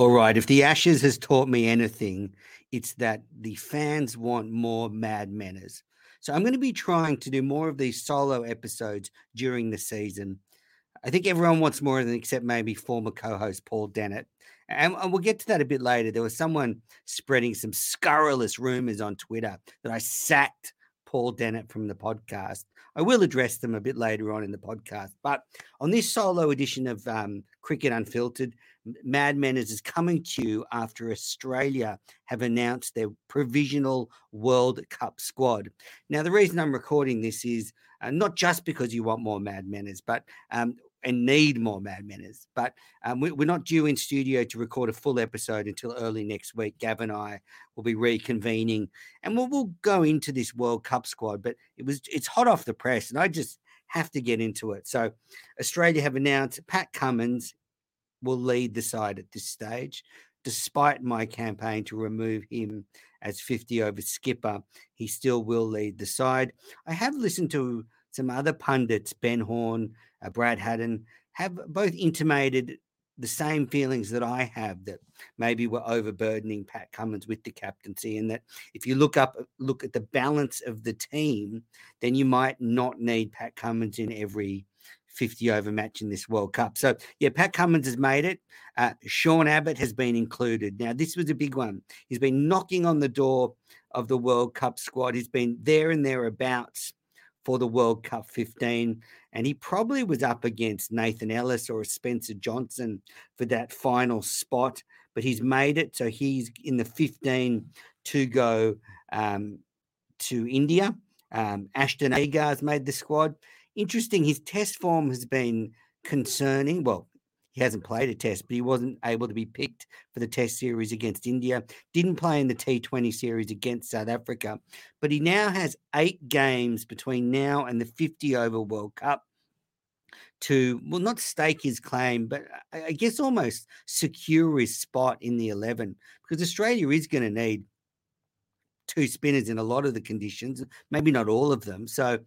All right. If the Ashes has taught me anything, it's that the fans want more Mad Menners. So I'm going to be trying to do more of these solo episodes during the season. I think everyone wants more than except maybe former co-host Paul Dennett. And, and we'll get to that a bit later. There was someone spreading some scurrilous rumors on Twitter that I sacked Paul Dennett from the podcast. I will address them a bit later on in the podcast. But on this solo edition of um, Cricket Unfiltered, Mad Menners is coming to you after Australia have announced their provisional World Cup squad. Now, the reason I'm recording this is uh, not just because you want more Mad Menners, but um, and need more Mad Menners. But um, we, are not due in studio to record a full episode until early next week. Gav and I will be reconvening, and we'll, we'll go into this World Cup squad. But it was it's hot off the press, and I just have to get into it. So, Australia have announced Pat Cummins will lead the side at this stage. Despite my campaign to remove him as 50 over skipper, he still will lead the side. I have listened to some other pundits, Ben Horne, uh, Brad Haddin, have both intimated the same feelings that I have that maybe we're overburdening Pat Cummins with the captaincy, and that if you look up, look at the balance of the team, then you might not need Pat Cummins in every 50 over match in this World Cup. So, yeah, Pat Cummins has made it. Uh, Sean Abbott has been included. Now, this was a big one. He's been knocking on the door of the World Cup squad. He's been there and thereabouts for the World Cup 15. And he probably was up against Nathan Ellis or Spencer Johnson for that final spot, but he's made it. So he's in the 15 to go um, to India. Um, Ashton Agar's made the squad interesting. His test form has been concerning. Well, he hasn't played a test, but he wasn't able to be picked for the test series against India. Didn't play in the T20 series against South Africa, but he now has eight games between now and the 50 over World Cup to, well, not stake his claim, but I guess almost secure his spot in the 11 because Australia is going to need two spinners in a lot of the conditions, maybe not all of them. So,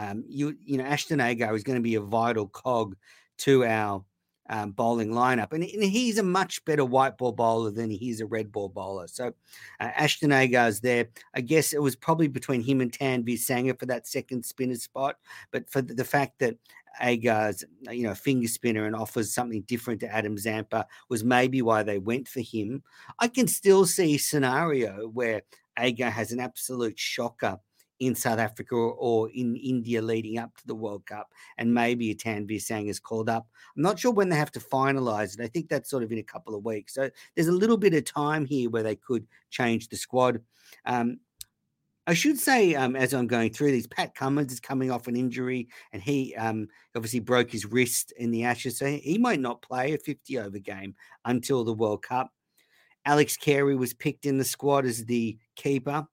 um, you you know Ashton Agar is going to be a vital cog to our um, bowling lineup, and, and, he's a much better white ball bowler than he is a red ball bowler. So uh, Ashton Agar's there. I guess it was probably between him and Tanveer Sangha for that second spinner spot, but for the, the fact that Agar's you know finger spinner and offers something different to Adam Zampa was maybe why they went for him. I can still see a scenario where Agar has an absolute shocker in South Africa or, in India leading up to the World Cup, and maybe a Tanveer Sangha is called up. I'm not sure when they have to finalise it. I think that's sort of in a couple of weeks. So there's a little bit of time here where they could change the squad. Um, I should say, um, as I'm going through these, Pat Cummins is coming off an injury, and he um, obviously broke his wrist in the Ashes, so he might not play a 50 over game until the World Cup. Alex Carey was picked in the squad as the keeper.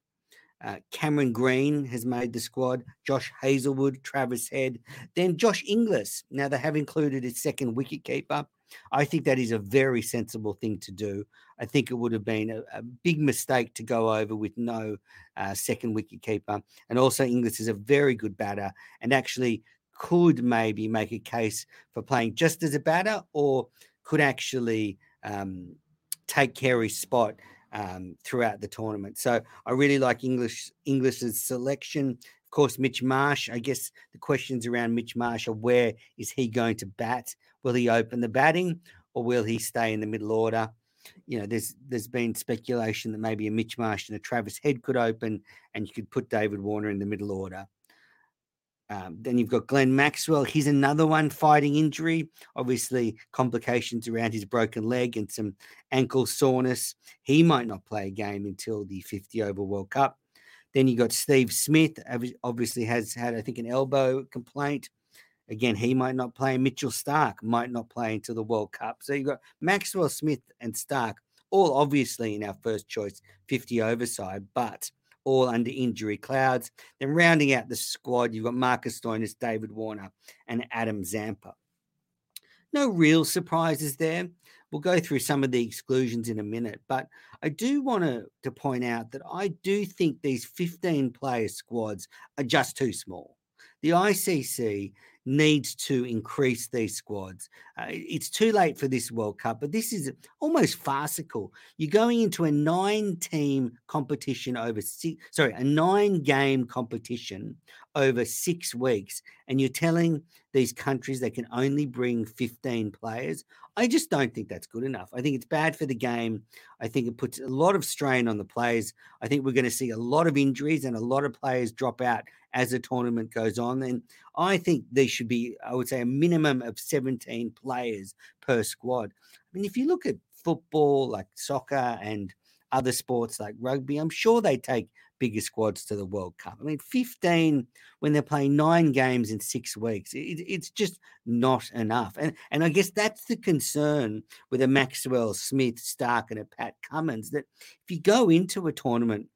Uh, Cameron Green has made the squad. Josh Hazlewood, Travis Head, then Josh Inglis. Now they have included his second wicketkeeper. I think that is a very sensible thing to do. I think it would have been a, a big mistake to go over with no uh, second wicketkeeper. And also, Inglis is a very good batter and actually could maybe make a case for playing just as a batter or could actually um, take Carey's spot um, throughout the tournament. So I really like Inglis Inglis's selection. Of course, Mitch Marsh. I guess the questions around Mitch Marsh are where is he going to bat? Will he open the batting or will he stay in the middle order? You know, there's there's been speculation that maybe a Mitch Marsh and a Travis Head could open, and you could put David Warner in the middle order. Um, then you've got Glenn Maxwell. He's another one fighting injury. Obviously, complications around his broken leg and some ankle soreness. He might not play a game until the 50 over World Cup. Then you've got Steve Smith. Obviously, has had I think an elbow complaint. Again, he might not play. Mitchell Starc might not play until the World Cup. So you've got Maxwell, Smith, and Starc, all obviously in our first choice 50 over side, but all under injury clouds. Then rounding out the squad, you've got Marcus Stoinis, David Warner, and Adam Zampa. No real surprises there. We'll go through some of the exclusions in a minute, but I do want to, to point out that I do think these 15 player squads are just too small. The ICC needs to increase these squads. Uh, it's too late for this World Cup, but this is almost farcical. You're going into a nine team competition over six, sorry, a nine game competition over six weeks, and you're telling these countries they can only bring 15 players. I just don't think that's good enough. I think it's bad for the game. I think it puts a lot of strain on the players. I think we're going to see a lot of injuries and a lot of players drop out as the tournament goes on. And I think there should be, I would say, a minimum of 17 players per squad. I mean, if you look at football, like soccer and other sports like rugby, I'm sure they take bigger squads to the World Cup. I mean, 15 when they're playing nine games in six weeks, it, it's just not enough. And and I guess that's the concern with a Maxwell, Smith, Starc, and a Pat Cummins that if you go into a tournament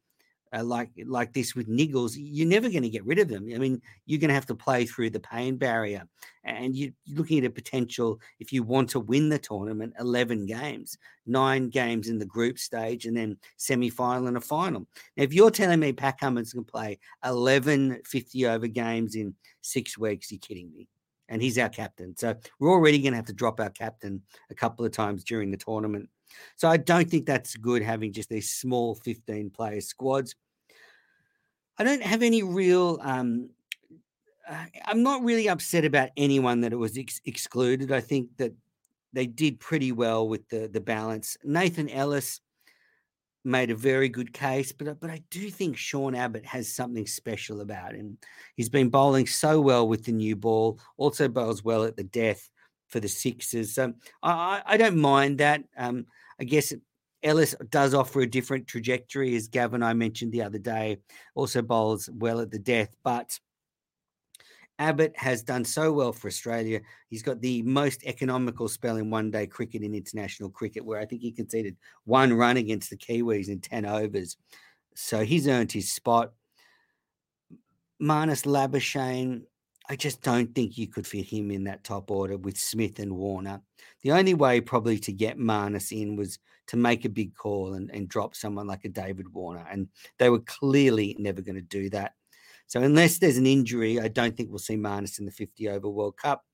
uh, like like this with niggles, you're never going to get rid of them. I mean, you're going to have to play through the pain barrier, and you're looking at a potential if you want to win the tournament, eleven games, nine games in the group stage, and then semi final and a final. Now, if you're telling me Pat Cummins can play 11 50 over games in six weeks, you're kidding me. And he's our captain, so we're already going to have to drop our captain a couple of times during the tournament. So I don't think that's good having just these small 15 player squads. I don't have any real. Um, uh, I'm not really upset about anyone that it was ex- excluded. I think that they did pretty well with the the balance. Nathan Ellis made a very good case, but but I do think Sean Abbott has something special about him. He's been bowling so well with the new ball, also bowls well at the death for the Sixers. So I, I don't mind that. Um, I guess Ellis does offer a different trajectory, as Gavin I mentioned the other day. Also bowls well at the death, but Abbott has done so well for Australia. He's got the most economical spell in one day cricket in international cricket, where I think he conceded one run against the Kiwis in 10 overs. So he's earned his spot. Marnus Labuschagne, I just don't think you could fit him in that top order with Smith and Warner. The only way probably to get Marnus in was to make a big call and, and drop someone like a David Warner. And they were clearly never going to do that. So unless there's an injury, I don't think we'll see Marnus in the 50 over World Cup.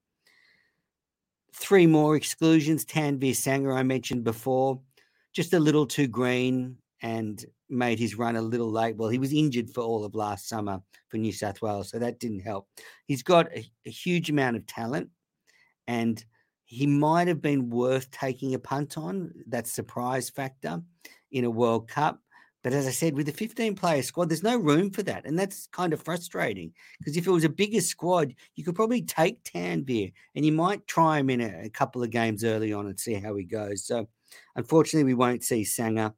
Three more exclusions. Tanveer Sangha, I mentioned before, just a little too green and made his run a little late. Well, he was injured for all of last summer for New South Wales, so that didn't help. He's got a, a huge amount of talent, and he might have been worth taking a punt on that surprise factor in a World Cup. But as I said, with a 15 player squad, there's no room for that. And that's kind of frustrating because if it was a bigger squad, you could probably take Tanveer and you might try him in a, a couple of games early on and see how he goes. So unfortunately, we won't see Sangha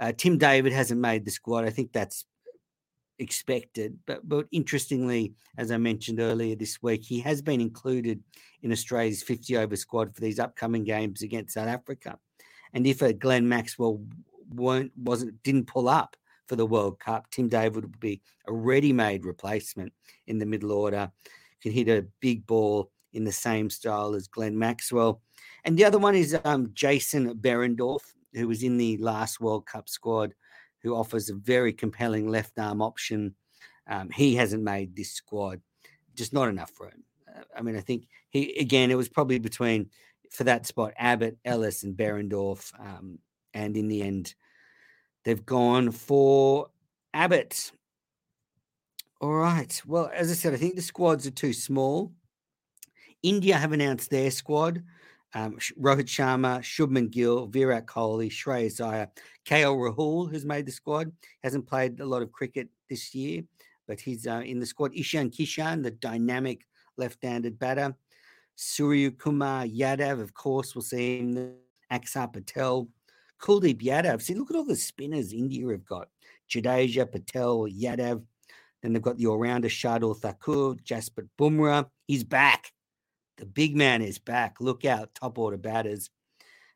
uh, Tim David hasn't made the squad. I think that's expected. But but interestingly, as I mentioned earlier this week, he has been included in Australia's 50 over squad for these upcoming games against South Africa. And if a Glenn Maxwell weren't wasn't didn't pull up for the World Cup. Tim David would be a ready-made replacement in the middle order. Can hit a big ball in the same style as Glenn Maxwell. And the other one is um, Jason Behrendorff, who was in the last World Cup squad, who offers a very compelling left arm option. Um, he hasn't made this squad, just not enough room. Uh, I mean, I think he, again, it was probably between, for that spot, Abbott, Ellis, and Behrendorff, Um, and in the end, they've gone for Abbott. All right. Well, as I said, I think the squads are too small. India have announced their squad. Um, Rohit Sharma, Shubman Gill, Virat Kohli, Shreyas Iyer, KL Rahul, who's made the squad, hasn't played a lot of cricket this year, but he's uh, in the squad. Ishan Kishan, the dynamic left-handed batter. Surya Kumar Yadav, of course, we'll see him. Axar Patel, Kuldeep Yadav. See, look at all the spinners India have got. Jadeja, Patel, Yadav. Then they've got the all-rounder Shardul Thakur, Jasprit Bumrah. He's back. The big man is back. Look out, top order batters.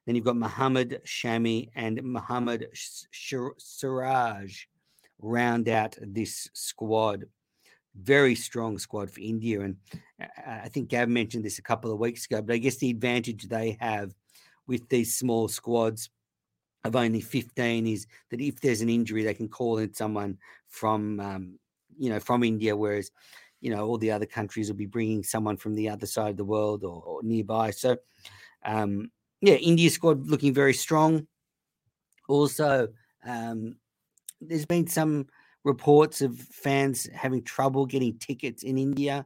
Then you've got Muhammad Shami and Muhammad Siraj round out this squad. Very strong squad for India. And I think Gav mentioned this a couple of weeks ago, but I guess the advantage they have with these small squads of only 15 is that if there's an injury, they can call in someone from, um, you know, from India, whereas you know all the other countries will be bringing someone from the other side of the world or, or nearby. So, um, yeah, India squad looking very strong. Also, um, there's been some reports of fans having trouble getting tickets in India.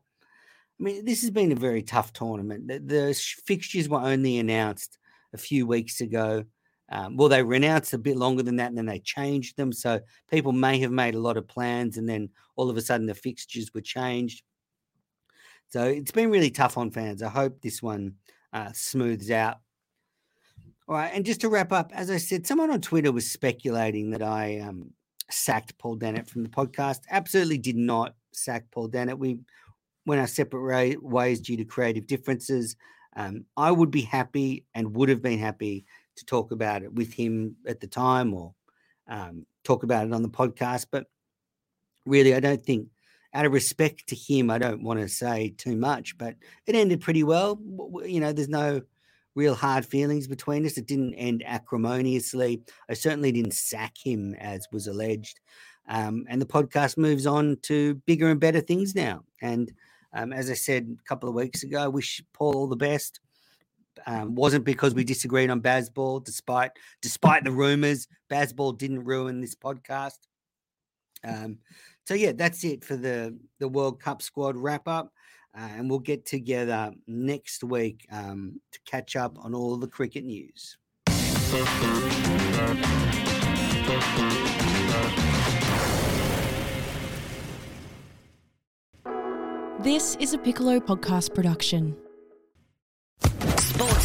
I mean, this has been a very tough tournament. The, the fixtures were only announced a few weeks ago. Um, well, they were announced a bit longer than that, and then they changed them. So people may have made a lot of plans, and then all of a sudden the fixtures were changed. So it's been really tough on fans. I hope this one uh, smooths out. All right, and just to wrap up, as I said, someone on Twitter was speculating that I um, sacked Paul Dennett from the podcast. Absolutely did not sack Paul Dennett. We went our separate ways due to creative differences. Um, I would be happy and would have been happy to talk about it with him at the time or um, talk about it on the podcast. But really, I don't think, out of respect to him, I don't want to say too much. But it ended pretty well. You know, there's no real hard feelings between us. It didn't end acrimoniously. I certainly didn't sack him, as was alleged. Um, and the podcast moves on to bigger and better things now. And um, as I said a couple of weeks ago, I wish Paul all the best um, wasn't because we disagreed on Bazball, despite despite the rumors. Bazball didn't ruin this podcast. Um, so yeah, that's it for the the World Cup squad wrap up, uh, and we'll get together next week um, to catch up on all the cricket news. This is a Piccolo podcast production.